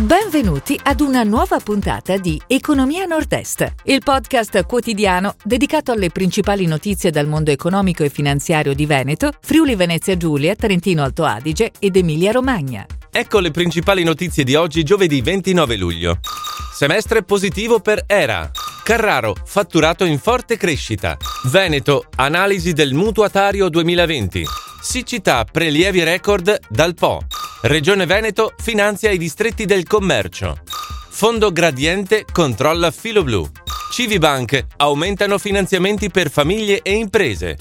Benvenuti ad una nuova puntata di Economia Nord-Est, il podcast quotidiano dedicato alle principali notizie dal mondo economico e finanziario di Veneto, Friuli Venezia Giulia, Trentino Alto Adige ed Emilia Romagna. Ecco le principali notizie di oggi, giovedì 29 luglio. Semestre positivo per ERA. Carraro, fatturato in forte crescita. Veneto, analisi del mutuatario 2020. Siccità, prelievi record dal Po. Regione Veneto finanzia i distretti del commercio. Fondo Gradiente controlla Filo Blu. Civibank aumentano finanziamenti per famiglie e imprese.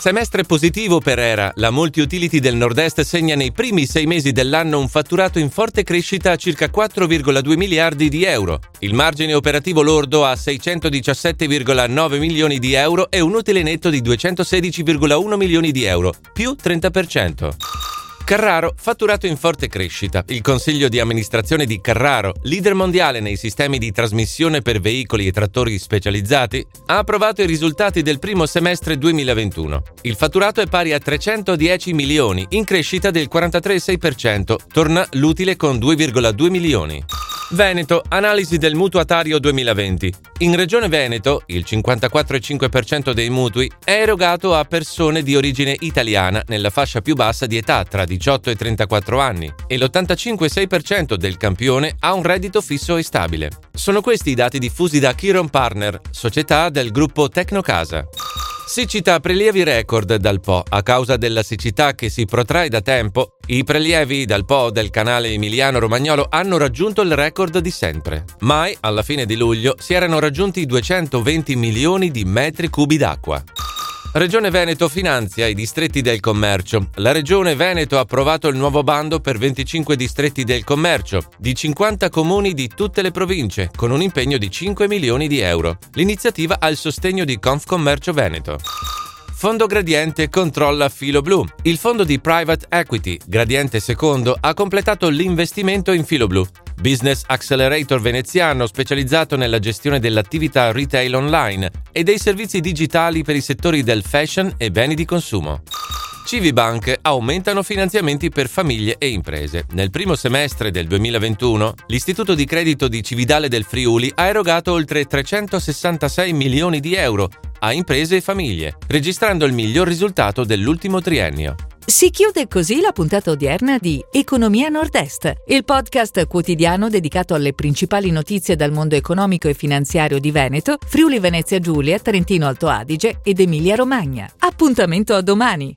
Semestre positivo per ERA. La multi-utility del Nord-Est segna nei primi sei mesi dell'anno un fatturato in forte crescita a circa 4,2 miliardi di euro. Il margine operativo lordo a 617,9 milioni di euro e un utile netto di 216,1 milioni di euro, più 30%. Carraro, fatturato in forte crescita. Il consiglio di amministrazione di Carraro, leader mondiale nei sistemi di trasmissione per veicoli e trattori specializzati, ha approvato i risultati del primo semestre 2021. Il fatturato è pari a 310 milioni, in crescita del 43,6%. Torna l'utile con 2,2 milioni. Veneto, analisi del mutuatario 2020. In Regione Veneto, il 54,5% dei mutui è erogato a persone di origine italiana nella fascia più bassa di età tra 18 e 34 anni e l'85,6% del campione ha un reddito fisso e stabile. Sono questi i dati diffusi da Chiron Partner, società del gruppo Tecnocasa. Siccità prelievi record dal Po a causa della siccità che si protrae da tempo. I prelievi dal Po del canale Emiliano-Romagnolo hanno raggiunto il record di sempre. Mai, alla fine di luglio, si erano raggiunti 220 milioni di metri cubi d'acqua. Regione Veneto finanzia i distretti del commercio. La Regione Veneto ha approvato il nuovo bando per 25 distretti del commercio, di 50 comuni di tutte le province, con un impegno di 5 milioni di euro. L'iniziativa ha il sostegno di Confcommercio Veneto. Fondo Gradiente controlla Filo Blu. Il fondo di private equity Gradiente II ha completato l'investimento in Filo Blu, business accelerator veneziano specializzato nella gestione dell'attività retail online e dei servizi digitali per i settori del fashion e beni di consumo. Civibank aumentano finanziamenti per famiglie e imprese. Nel primo semestre del 2021, l'Istituto di Credito di Cividale del Friuli ha erogato oltre 366 milioni di euro a imprese e famiglie, registrando il miglior risultato dell'ultimo triennio. Si chiude così la puntata odierna di Economia Nord-Est, il podcast quotidiano dedicato alle principali notizie dal mondo economico e finanziario di Veneto, Friuli Venezia Giulia, Trentino Alto Adige ed Emilia Romagna. Appuntamento a domani!